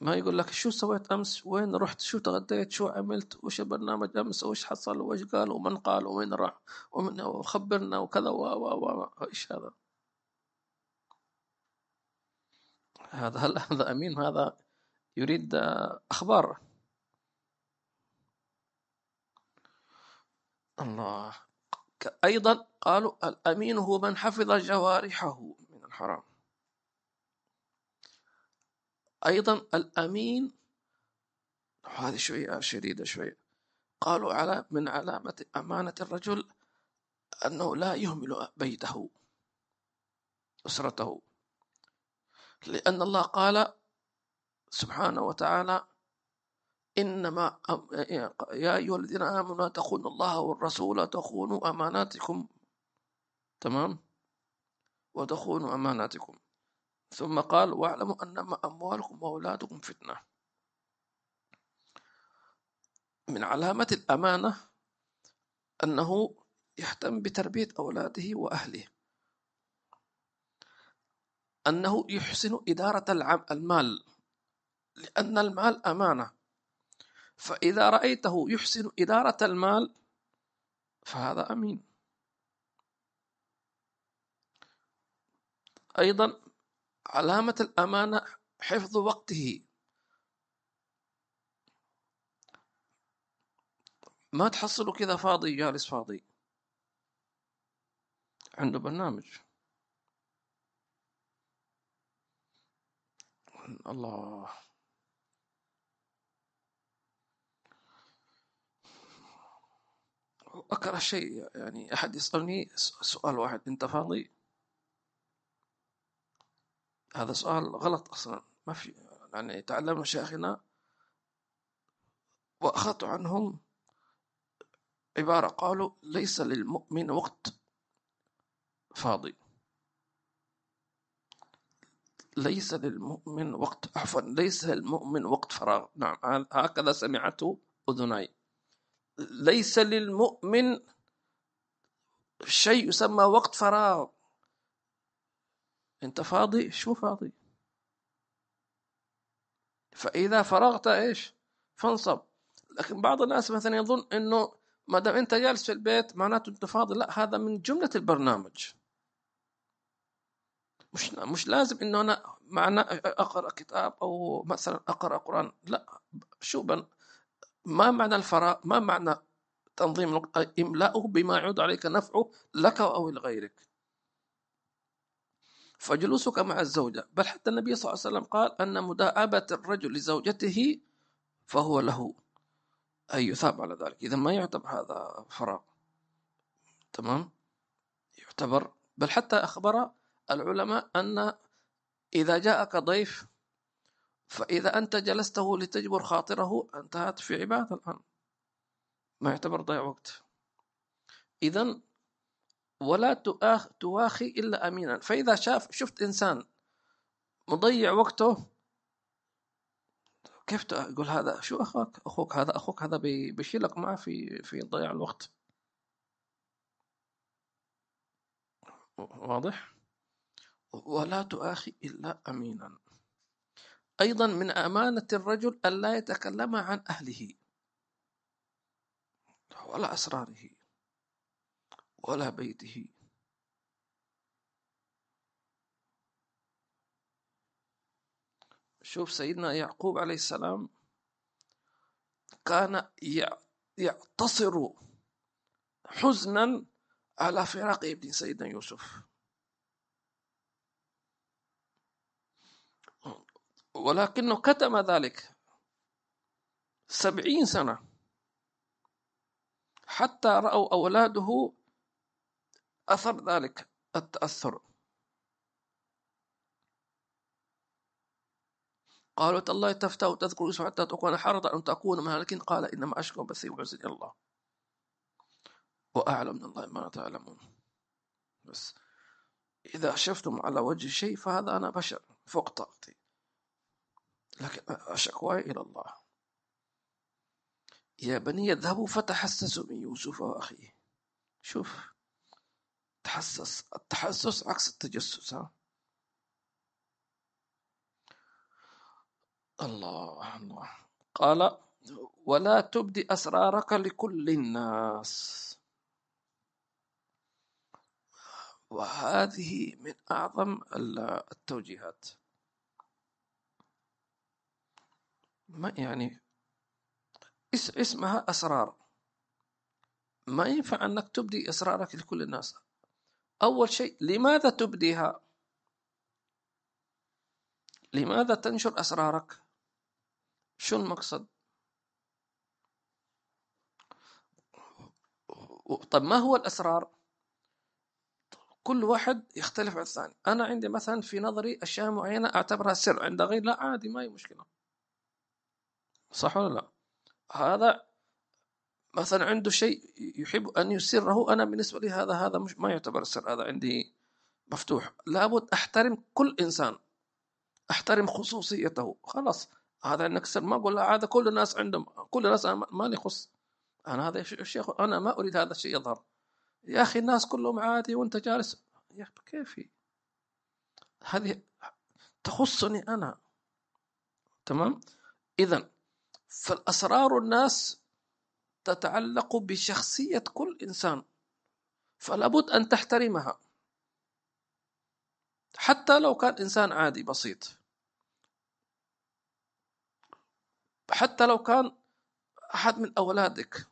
ما يقول لك شو سويت أمس؟ وين رحت؟ شو تغديت؟ شو عملت؟ وش البرنامج أمس؟ وش حصل؟ وش قال؟ ومن قال؟ وين راح؟ ومن وخبرنا وكذا و و و إيش هذا؟ هذا هل هذا أمين؟ هذا يريد أخبار. الله. أيضا قالوا الأمين هو من حفظ جوارحه من الحرام. أيضا الأمين هذه شوية شديدة شوية قالوا على من علامة أمانة الرجل أنه لا يهمل بيته أسرته. لأن الله قال سبحانه وتعالى إنما يا أيها الذين آمنوا لا تخونوا الله والرسول تخونوا أماناتكم. تمام؟ وتخونوا أماناتكم. ثم قال واعلموا أنما أموالكم وأولادكم فتنة. من علامة الأمانة أنه يهتم بتربية أولاده وأهله. أنه يحسن إدارة المال. لأن المال أمانة. فإذا رأيته يحسن إدارة المال فهذا أمين. أيضا علامة الأمانة حفظ وقته. ما تحصله كذا فاضي جالس فاضي. عنده برنامج. الله. أكره شيء يعني أحد يسألني سؤال واحد أنت فاضي؟ هذا سؤال غلط أصلا ما في يعني تعلم مشايخنا وأخذت عنهم عبارة قالوا ليس للمؤمن وقت فاضي. ليس للمؤمن وقت عفوا ليس للمؤمن وقت فراغ. نعم هكذا سمعته أذناي. ليس للمؤمن شيء يسمى وقت فراغ. انت فاضي؟ شو فاضي؟ فإذا فرغت إيش؟ فانصب. لكن بعض الناس مثلا يظن إنه ما دام أنت جالس في البيت معناته أنت فاضي. لا هذا من جملة البرنامج. مش مش لازم إنه أنا معنى أقرأ كتاب أو مثلا أقرأ قرآن. لا شو بن ما معنى الفراغ؟ ما معنى تنظيم املاؤه بما يعود عليك نفعه لك أو لغيرك. فجلوسك مع الزوجة. بل حتى النبي صلى الله عليه وسلم قال أن مداعبة الرجل لزوجته فهو له. أن يثاب على ذلك. إذا ما يعتبر هذا فراغ. تمام؟ يعتبر. بل حتى أخبر العلماء أن إذا جاءك ضيف فإذا أنت جلسته لتجبر خاطره انتهت في عبادة الآن. ما يعتبر ضيع وقت. إذا ولا تواخي إلا أمينا. فإذا شاف شفت إنسان مضيع وقته كيف تقول هذا شو أخوك أخوك هذا أخوك هذا بيشيلك معه في في ضياع الوقت. واضح؟ ولا تؤاخي إلا أمينا. أيضا من أمانة الرجل ألا يتكلم عن أهله ولا أسراره ولا بيته. شوف سيدنا يعقوب عليه السلام كان يعتصر حزنا على فراق ابن سيدنا يوسف. ولكنه كتم ذلك سبعين سنة. حتى رأوا أولاده أثر ذلك التأثر. قالوا تالله تفتى وتذكر يوسف حتى تكون حرضا أن تكون مهلكين قال إنما أشكو بثي وحزني الله. وأعلم من الله ما تعلمون. بس إذا شفتم على وجه شيء فهذا أنا بشر فوق طاقتي. لكن أشكواي إلى الله. يا بني اذهبوا فتحسسوا من يوسف وأخيه. شوف تحسس التحسس عكس التجسس ها؟ الله الله. قال ولا تبدي أسرارك لكل الناس. وهذه من أعظم التوجيهات. ما يعني اسمها أسرار. ما ينفع أنك تبدي أسرارك لكل الناس. أول شيء لماذا تبديها؟ لماذا تنشر أسرارك؟ شو المقصد؟ طيب ما هو الأسرار؟ كل واحد يختلف عن الثاني. أنا عندي مثلا في نظري أشياء معينة أعتبرها سر. عند غير لا عادي ما هي مشكلة. صح ولا لا؟ هذا مثلا عنده شيء يحب أن يسره أنا بالنسبة لي هذا هذا مش ما يعتبر سر هذا عندي مفتوح. لابد أحترم كل إنسان أحترم خصوصيته. خلاص هذا عندك سر ما أقول هذا كل الناس عندهم كل الناس ما لي خص. أنا هذا الشيء أنا ما أريد هذا الشيء يظهر. يا أخي الناس كلهم عادي وأنت جالس. يا أخي كيف هذه تخصني أنا. تمام؟ إذا فالأسرار الناس تتعلق بشخصية كل إنسان فلا بد أن تحترمها. حتى لو كان إنسان عادي بسيط. حتى لو كان أحد من أولادك.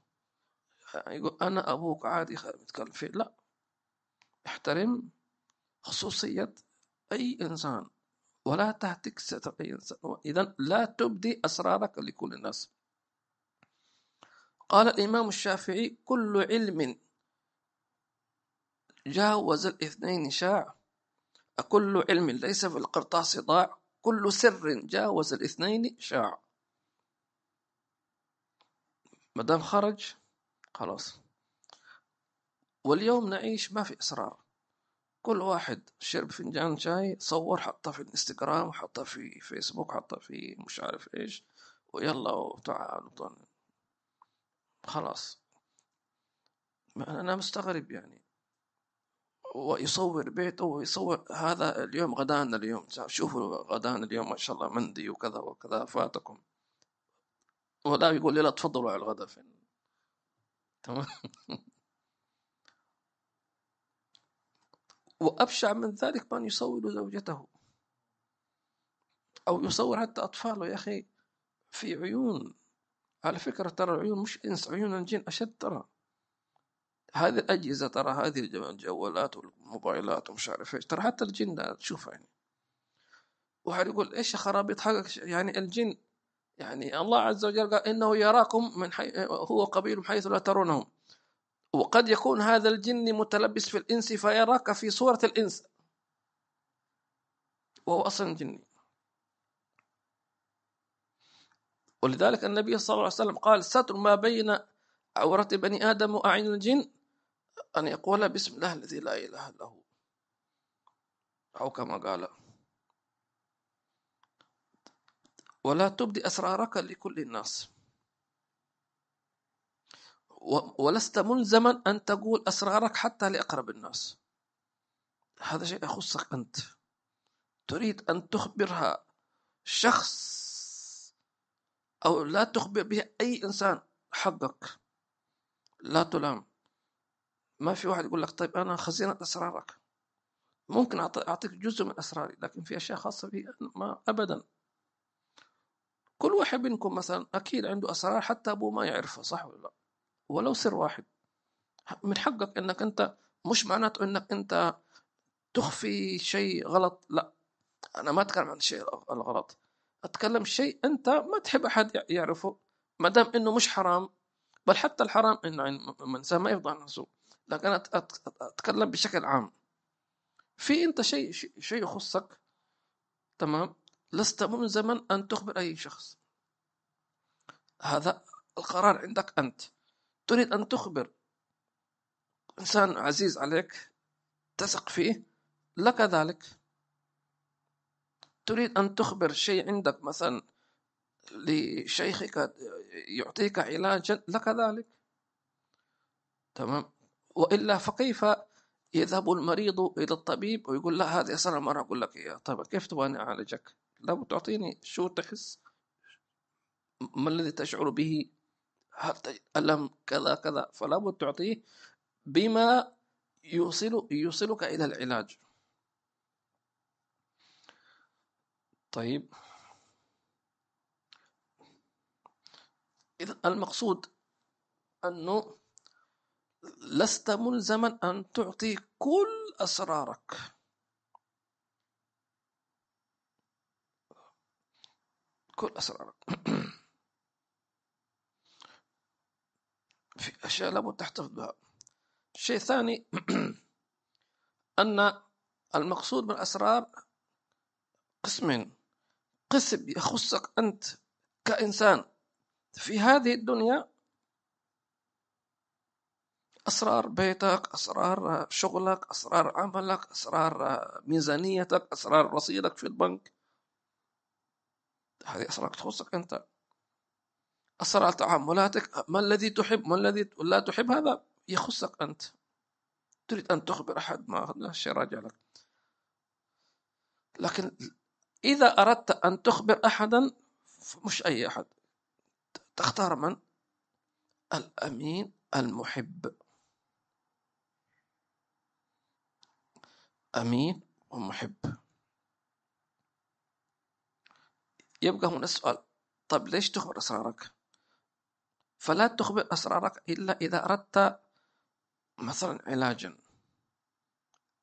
يقول أنا أبوك عادي نتكلم فيه. لا. احترم خصوصية أي إنسان. ولا تهتك ستر إذا لا تبدي أسرارك لكل الناس. قال الإمام الشافعي كل علم جاوز الاثنين شاع. كل علم ليس في القرطاس ضاع كل سر جاوز الاثنين شاع. ما دام خرج خلاص. واليوم نعيش ما في إصرار كل واحد شرب فنجان شاي صور حطه في الانستغرام حطه في فيسبوك حطه في مش عارف إيش ويلا وتعالوا خلاص. أنا مستغرب يعني. ويصور بيته ويصور هذا اليوم غدانا اليوم. شوفوا غدانا اليوم ما شاء الله مندي وكذا وكذا فاتكم. ولا يقول لي لا تفضلوا على الغداء فين. تمام. وأبشع من ذلك من يصور زوجته. أو يصور حتى أطفاله. يا أخي في عيون. على فكرة ترى العيون مش إنس عيون الجن أشد ترى. هذه الأجهزة ترى هذه الجوالات والموبايلات ومش عارف إيش. ترى حتى الجن تشوفها يعني. واحد يقول إيش خرابيط حقك؟ يعني الجن يعني الله عز وجل قال إنه يراكم من حي... هو قبيل حيث لا ترونهم. وقد يكون هذا الجن متلبس في الإنس فيراك في صورة الإنس. وهو أصلا جني. ولذلك النبي صلى الله عليه وسلم قال ستر ما بين عورة بني آدم وأعين الجن. أن يقول بسم الله الذي لا إله إلا هو. أو كما قال ولا تبدي أسرارك لكل الناس. ولست ملزما أن تقول أسرارك حتى لأقرب الناس. هذا شيء يخصك أنت. تريد أن تخبرها شخص أو لا تخبر به أي إنسان حقك لا تلام. ما في واحد يقول لك طيب أنا خزينة أسرارك. ممكن أعطيك جزء من أسراري لكن في أشياء خاصة بي ما أبدا. كل واحد منكم مثلا أكيد عنده أسرار حتى أبوه ما يعرفها صح ولا لا؟ ولو سر واحد. من حقك أنك أنت مش معناته أنك أنت تخفي شيء غلط لا. أنا ما أتكلم عن الشيء الغلط. أتكلم شيء أنت ما تحب أحد يعرفه ما دام إنه مش حرام. بل حتى الحرام إنه الانسان ما يفضح نفسه. لكن أنا أتكلم بشكل عام. في أنت شيء شيء يخصك تمام؟ لست ملزما أن تخبر أي شخص. هذا القرار عندك أنت. تريد أن تخبر إنسان عزيز عليك تثق فيه لك ذلك. تريد أن تخبر شيء عندك مثلا لشيخك يعطيك علاجا لك ذلك. تمام؟ وإلا فكيف يذهب المريض إلى الطبيب ويقول لا هذه أصلا ما أقول لك إياها. طيب كيف تبغاني أعالجك؟ لابد تعطيني شو تحس؟ ما الذي تشعر به الم كذا كذا؟ فلا بد تعطيه بما يوصل يوصلك إلى العلاج. طيب. إذا المقصود أنه لست ملزما أن تعطي كل أسرارك. كل أسرارك. في أشياء لابد تحتفظ بها. شيء ثاني أن المقصود بالأسرار قسمين. قسم يخصك أنت كإنسان. في هذه الدنيا أسرار بيتك أسرار شغلك أسرار عملك أسرار ميزانيتك أسرار رصيدك في البنك. هذه أسرار تخصك أنت. أسرار تعاملاتك ما الذي تحب ما الذي لا تحب هذا يخصك أنت. تريد أن تخبر أحد ما الشيء راجع لك. لكن إذا أردت أن تخبر أحدا مش أي أحد. تختار من؟ الأمين المحب. أمين ومحب. يبقى هنا السؤال. طيب ليش تخبر أسرارك؟ فلا تخبر أسرارك إلا إذا أردت مثلا علاجا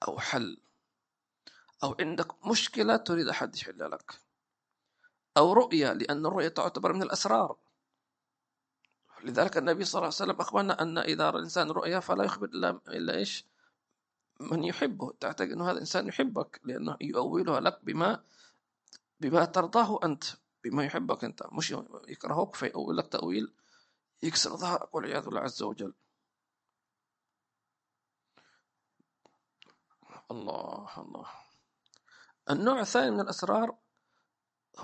أو حل أو عندك مشكلة تريد أحد يحلها لك أو رؤية لأن الرؤية تعتبر من الأسرار. لذلك النبي صلى الله عليه وسلم أخبرنا أن إذا رأى الإنسان رؤيا فلا يخبر إلا إيش؟ من يحبه. تعتقد أنه هذا الإنسان يحبك لأنه يؤولها لك بما بما ترضاه أنت بما يحبك أنت. مش يكرهك فيؤول لك تأويل يكسر ظهرك والعياذ بالله عز وجل. الله الله. النوع الثاني من الأسرار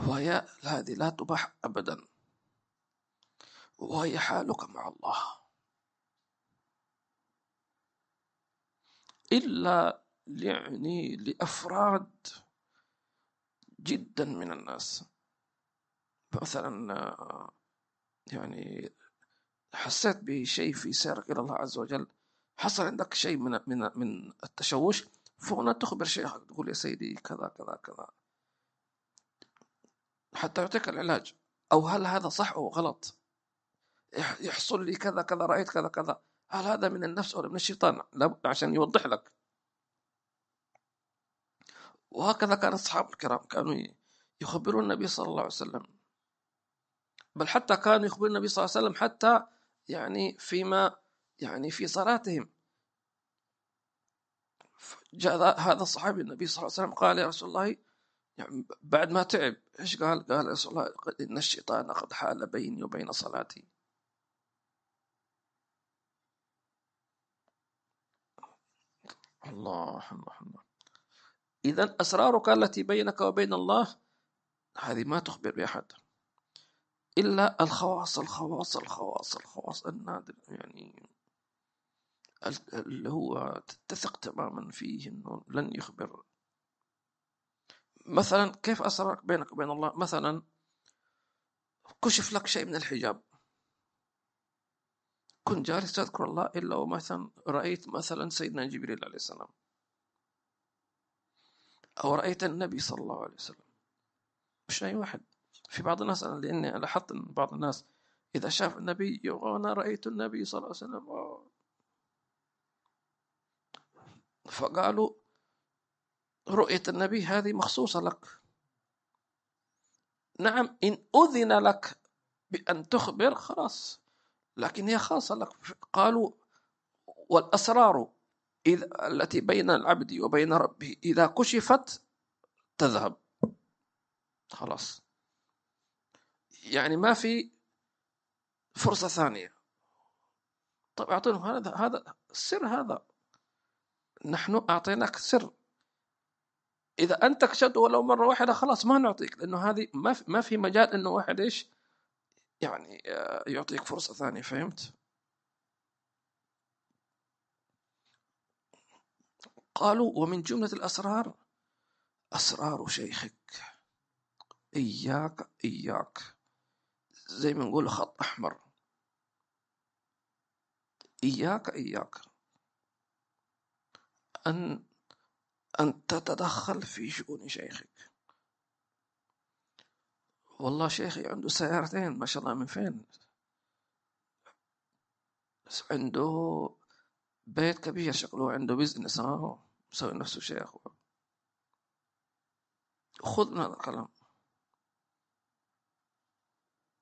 وهي هذه لا تباح أبدا. وهي حالك مع الله. إلا يعني لأفراد جدا من الناس. مثلا يعني حسيت بشيء في سيرك إلى الله عز وجل. حصل عندك شيء من من من التشوش فهنا تخبر شيخك تقول يا سيدي كذا كذا كذا. حتى يعطيك العلاج. أو هل هذا صح أو غلط؟ يحصل لي كذا كذا رأيت كذا كذا. هل هذا من النفس ولا من الشيطان؟ عشان يوضح لك. وهكذا كان الصحابة الكرام كانوا يخبرون النبي صلى الله عليه وسلم. بل حتى كانوا يخبرون النبي صلى الله عليه وسلم حتى يعني فيما يعني في صلاتهم. جاء هذا الصحابي النبي صلى الله عليه وسلم قال يا رسول الله يعني بعد ما تعب إيش قال؟ قال يا رسول الله إن الشيطان قد حال بيني وبين صلاتي. الله الله إذا أسرارك التي بينك وبين الله هذه ما تخبر بأحد. إلا الخواص الخواص الخواص الخواص. النادر يعني اللي هو تثق تماما فيه إنه لن يخبر. مثلا كيف اسرارك بينك وبين الله؟ مثلا كشف لك شيء من الحجاب. كنت جالس تذكر الله إلا ومثلا رأيت مثلا سيدنا جبريل عليه السلام. أو رأيت النبي صلى الله عليه وسلم. مش أي واحد. في بعض الناس أنا لأني لاحظت إن بعض الناس إذا شاف النبي أنا رأيت النبي صلى الله عليه وسلم فقالوا رؤية النبي هذه مخصوصة لك. نعم إن أذن لك بأن تخبر خلاص. لكن هي خاصة لك. قالوا والأسرار إذا التي بين العبد وبين ربه إذا كشفت تذهب. خلاص. يعني ما في فرصة ثانية. طيب أعطيهم هذا هذا السر هذا. نحن أعطيناك سر. إذا أنت كشفت ولو مرة واحدة خلاص ما نعطيك لأنه هذه ما في ما في مجال إنه واحد إيش؟ يعني آه، يعطيك فرصة ثانية فهمت؟ قالوا ومن جملة الأسرار أسرار شيخك. إياك إياك. زي ما نقول خط أحمر. إياك إياك. أن أن تتدخل في شؤون شيخك. والله شيخي عنده سيارتين ما شاء الله من فين. عنده بيت كبير شكله عنده بزنس ها مسوي نفسه شيخ. خذ هذا الكلام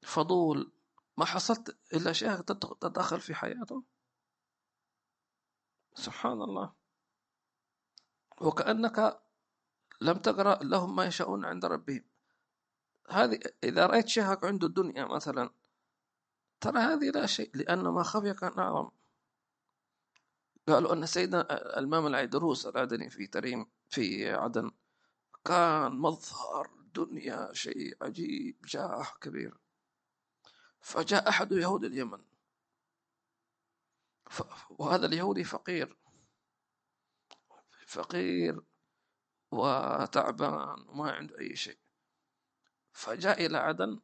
فضول ما حصلت إلا شيخ تتدخل في حياته. سبحان الله. وكأنك لم تقرأ لهم ما يشاءون عند ربهم. هذه إذا رأيت شيخك عنده الدنيا مثلا ترى هذه لا شيء لأن ما خفي كان أعظم قالوا أن سيدنا الإمام العيدروس العدني في تريم في عدن كان مظهر دنيا شيء عجيب جاه كبير. فجاء أحد يهود اليمن. وهذا اليهودي فقير. فقير وتعبان وما عنده أي شيء. فجاء إلى عدن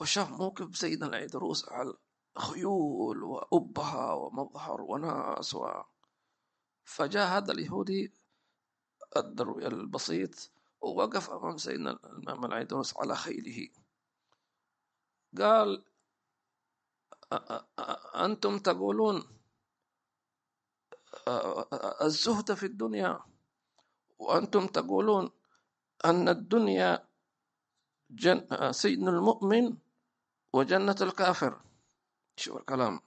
وشاف موقف سيدنا العيدروس على خيول وأبها ومظهر وناس و... فجاء هذا اليهودي الدروي البسيط ووقف أمام سيدنا الإمام العيدروس على خيله. قال أنتم تقولون الزهد في الدنيا وأنتم تقولون أن الدنيا جن... سجن المؤمن وجنة الكافر. شو الكلام.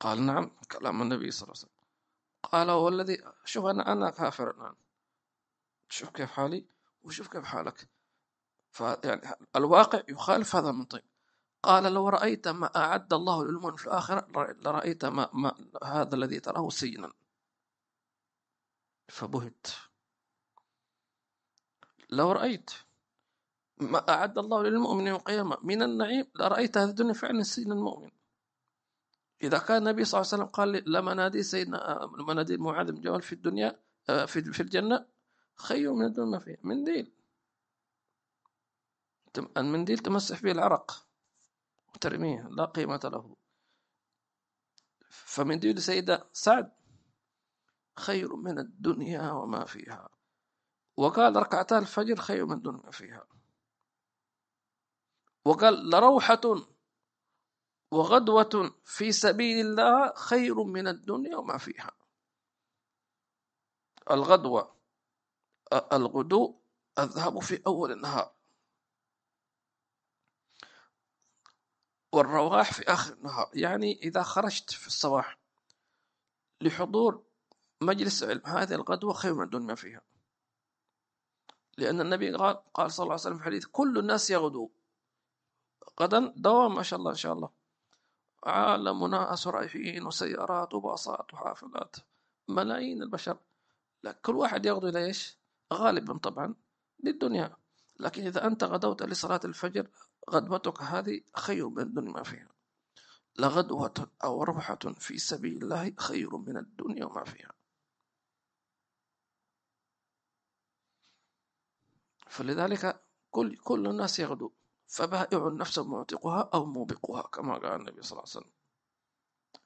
قال نعم كلام النبي صلى الله عليه وسلم. قال والذي شوف أنا أنا كافر الآن. شوف كيف حالي وشوف كيف حالك. فيعني الواقع يخالف هذا المنطق. قال لو رأيت ما أعد الله للمؤمن في الآخرة لرأيت ما, ما هذا الذي تراه سجنا فبهت. لو رأيت ما أعد الله للمؤمن يوم القيامة من النعيم لرأيت هذه الدنيا فعلا سجن المؤمن. إذا كان النبي صلى الله عليه وسلم قال لما نادي سيدنا مناديل معاذ بن جبل في الدنيا آه، في الجنة خير من الدنيا ما فيها منديل المنديل تمسح به العرق وترميه لا قيمة له. فمنديل سيدة سعد خير من الدنيا وما فيها. وقال ركعتا الفجر خير من الدنيا فيها. وقال لروحة وغدوة في سبيل الله خير من الدنيا وما فيها. الغدوة الغدو الذهاب في أول النهار. والرواح في آخر النهار. يعني إذا خرجت في الصباح لحضور مجلس علم هذه الغدوة خير من الدنيا فيها. لأن النبي قال قال صلى الله عليه وسلم في حديث كل الناس يغدو. غدا دوام ما شاء الله إن شاء الله. عالم ناس رايحين وسيارات وباصات وحافلات ملايين البشر. لا كل واحد يغدو إلى إيش؟ غالبا طبعا للدنيا. لكن إذا أنت غدوت لصلاة الفجر غدوتك هذه خير من الدنيا ما فيها. لغدوة أو روحة في سبيل الله خير من الدنيا وما فيها. فلذلك كل كل الناس يغدو فبائع النفس معتقها أو موبقها كما قال النبي صلى الله عليه وسلم.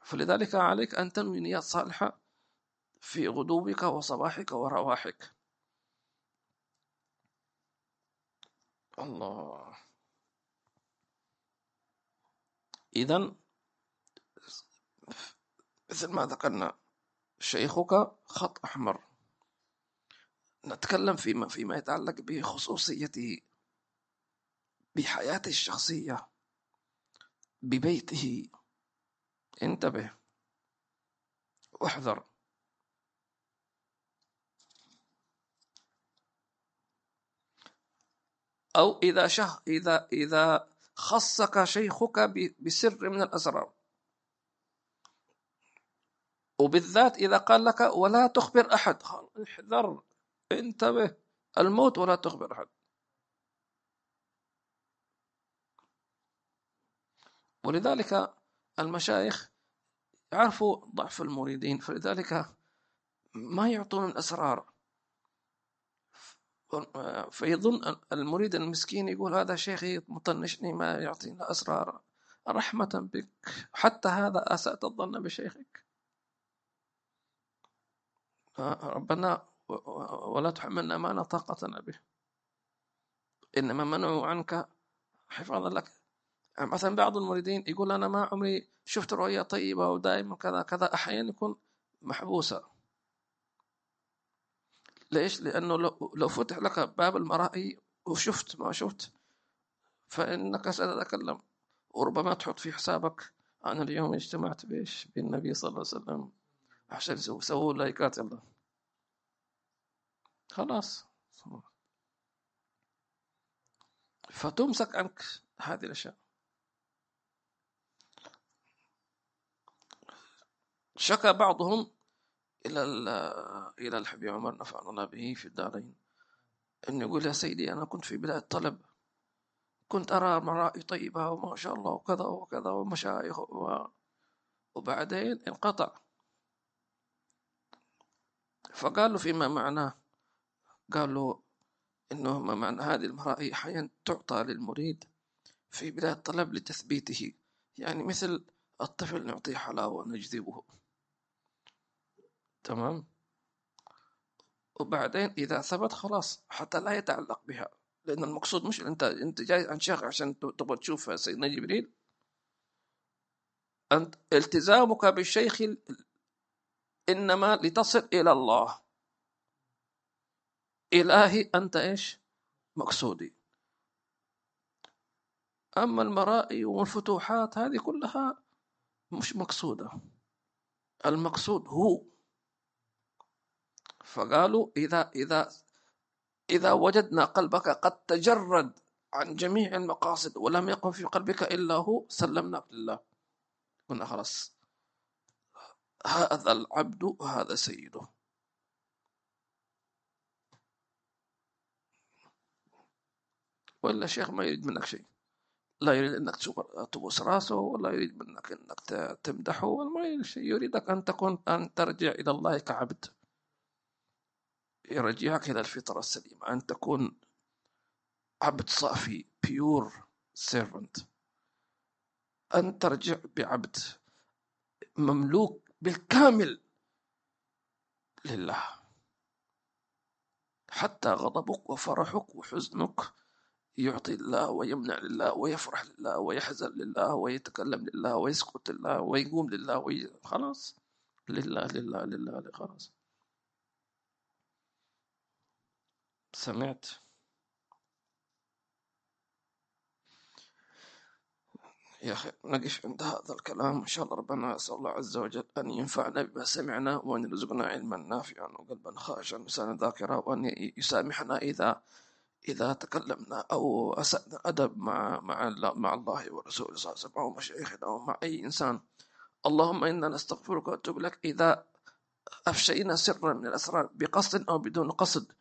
فلذلك عليك أن تنوي نيات صالحة في غدوك وصباحك ورواحك الله. إذا مثل ما ذكرنا شيخك خط أحمر. نتكلم فيما فيما يتعلق بخصوصيته بحياته الشخصية ببيته. انتبه. واحذر. أو إذا شه إذا إذا خصك شيخك بسر من الأسرار وبالذات إذا قال لك ولا تخبر أحد. احذر انتبه الموت ولا تخبر أحد. ولذلك المشايخ يعرفوا ضعف المريدين. فلذلك ما يعطون الأسرار. فيظن المريد المسكين يقول هذا شيخي مطنشني ما يعطينا أسرار. رحمة بك. حتى هذا أسأت الظن بشيخك. ربنا ولا تحملنا ما لا طاقة به. إنما منعوا عنك حفاظا لك. مثلا بعض المريدين يقول أنا ما عمري شفت رؤية طيبة ودائما كذا كذا. أحيانا يكون محبوسة. ليش؟ لأنه لو, فتح لك باب المرائي وشفت ما شفت فإنك ستتكلم وربما تحط في حسابك أنا اليوم اجتمعت بإيش؟ بالنبي صلى الله عليه وسلم. عشان سووا لايكات يلا خلاص. فتمسك عنك هذه الأشياء. شكى بعضهم إلى إلى الحبيب عمر نفعنا الله به في الدارين. أن يقول يا سيدي أنا كنت في بلاد طلب. كنت أرى مرائي طيبة وما شاء الله وكذا وكذا ومشايخ و... وبعدين انقطع. فقالوا فيما معناه قالوا إنه ما معنى هذه المرائي أحيانا تعطى للمريد في بلاد طلب لتثبيته. يعني مثل الطفل نعطيه حلاوة نجذبه تمام؟ وبعدين إذا ثبت خلاص حتى لا يتعلق بها لأن المقصود مش أنت أنت جاي عن شيخ عشان تبغى تشوف سيدنا جبريل. أنت التزامك بالشيخ إنما لتصل إلى الله. إلهي أنت إيش؟ مقصودي. أما المرائي والفتوحات هذه كلها مش مقصودة. المقصود هو فقالوا إذا إذا إذا وجدنا قلبك قد تجرد عن جميع المقاصد ولم يقم في قلبك إلا هو سلمناك لله قلنا خلاص. هذا العبد هذا سيده. ولا الشيخ ما يريد منك شيء. لا يريد أنك تبوس راسه ولا يريد منك أنك تمدحه ولا يريد شيء. يريدك أن تكون أن ترجع إلى الله كعبد. يرجعك إلى الفطرة السليمة أن تكون عبد صافي pure servant. أن ترجع بعبد مملوك بالكامل لله. حتى غضبك وفرحك وحزنك يعطي الله ويمنع لله ويفرح لله ويحزن لله ويتكلم لله ويسكت لله ويقوم لله وي... خلاص. لله لله لله خلاص. سمعت. يا أخي نقف عند هذا الكلام. إن شاء الله ربنا أسأل الله عز وجل أن ينفعنا بما سمعنا وأن يرزقنا علما نافعا وقلبا خاشعا ولسانا ذاكرا وأن يسامحنا إذا إذا تكلمنا أو أسأنا أدب مع مع مع الله ورسوله صلى الله عليه وسلم أو مشايخنا أو مع أي إنسان. اللهم إنا نستغفرك ونتوب لك إذا أفشينا سرا من الأسرار بقصد أو بدون قصد.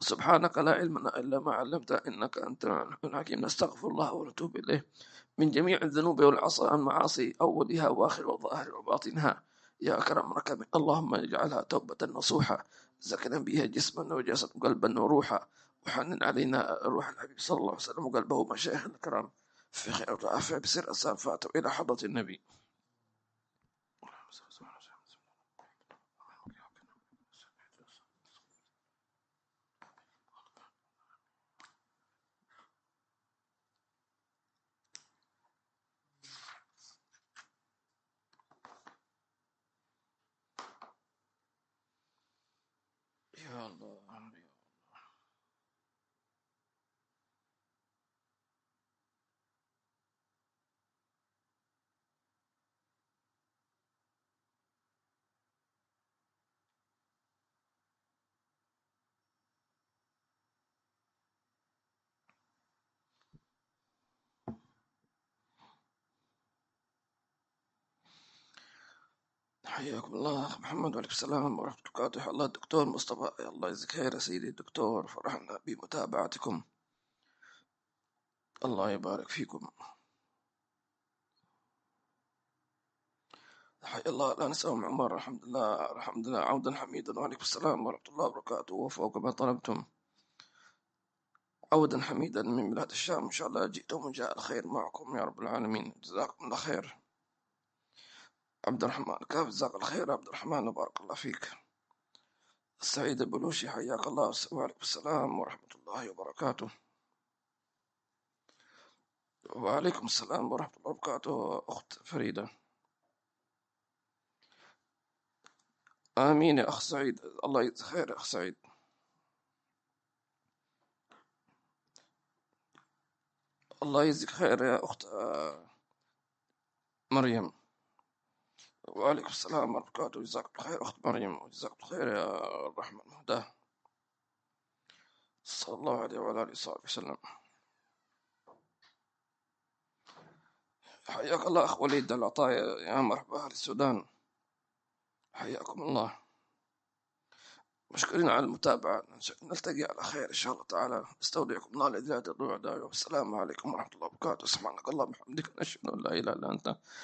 سبحانك لا علم لنا إلا ما علمت إنك أنت الحكيم. نستغفر الله ونتوب إليه. من جميع الذنوب والمعاصي أولها وآخر وظاهر وباطنها. يا أكرم ركب اللهم اجعلها توبة نصوحة زكنا بها جسما وجسد قلبا وروحا. وحنن علينا روح الحبيب صلى الله عليه وسلم وقلبه مشايخ الكرام. في خير وعافية بسر أسان فأتوا إلى حضرة النبي. يا الله حياكم الله. محمد وعليكم السلام ورحمة الله وبركاته. الله الدكتور مصطفى الله يجزيك خير يا سيدي الدكتور فرحنا بمتابعتكم. الله يبارك فيكم. حي الله. لا نسأهم عمر الحمد لله الحمد لله عودا حميدا. وعليكم السلام ورحمة الله وبركاته. وفوق ما طلبتم. عودا حميدا من بلاد الشام. إن شاء الله جئتم وجاء الخير معكم يا رب العالمين. جزاكم الله خير. عبد الرحمن كيف جزاك الله خير عبد الرحمن؟ وبارك الله فيك. السعيد البلوشي حياك الله. وعليكم السلام ورحمة الله وبركاته. وعليكم السلام ورحمة الله وبركاته أخت فريدة. آمين يا أخ سعيد. الله يجزاك خير يا أخ سعيد. الله يجزيك خير يا أخت آه، مريم. وعليكم السلام ورحمة الله وبركاته. جزاك الله أخت مريم وجزاك الله خير يا الرحمن المهداه صلى الله عليه وعلى آله وصحبه وسلم. حياك الله أخ وليد العطايا يا مرحبا أهل السودان. حياكم الله. مشكورين على المتابعة. نلتقي على خير إن شاء الله تعالى. استودعكم الله الذي لا تضيع والسلام عليكم ورحمة الله وبركاته. سبحانك اللهم وبحمدك. نشهد أن لا إله إلا أنت.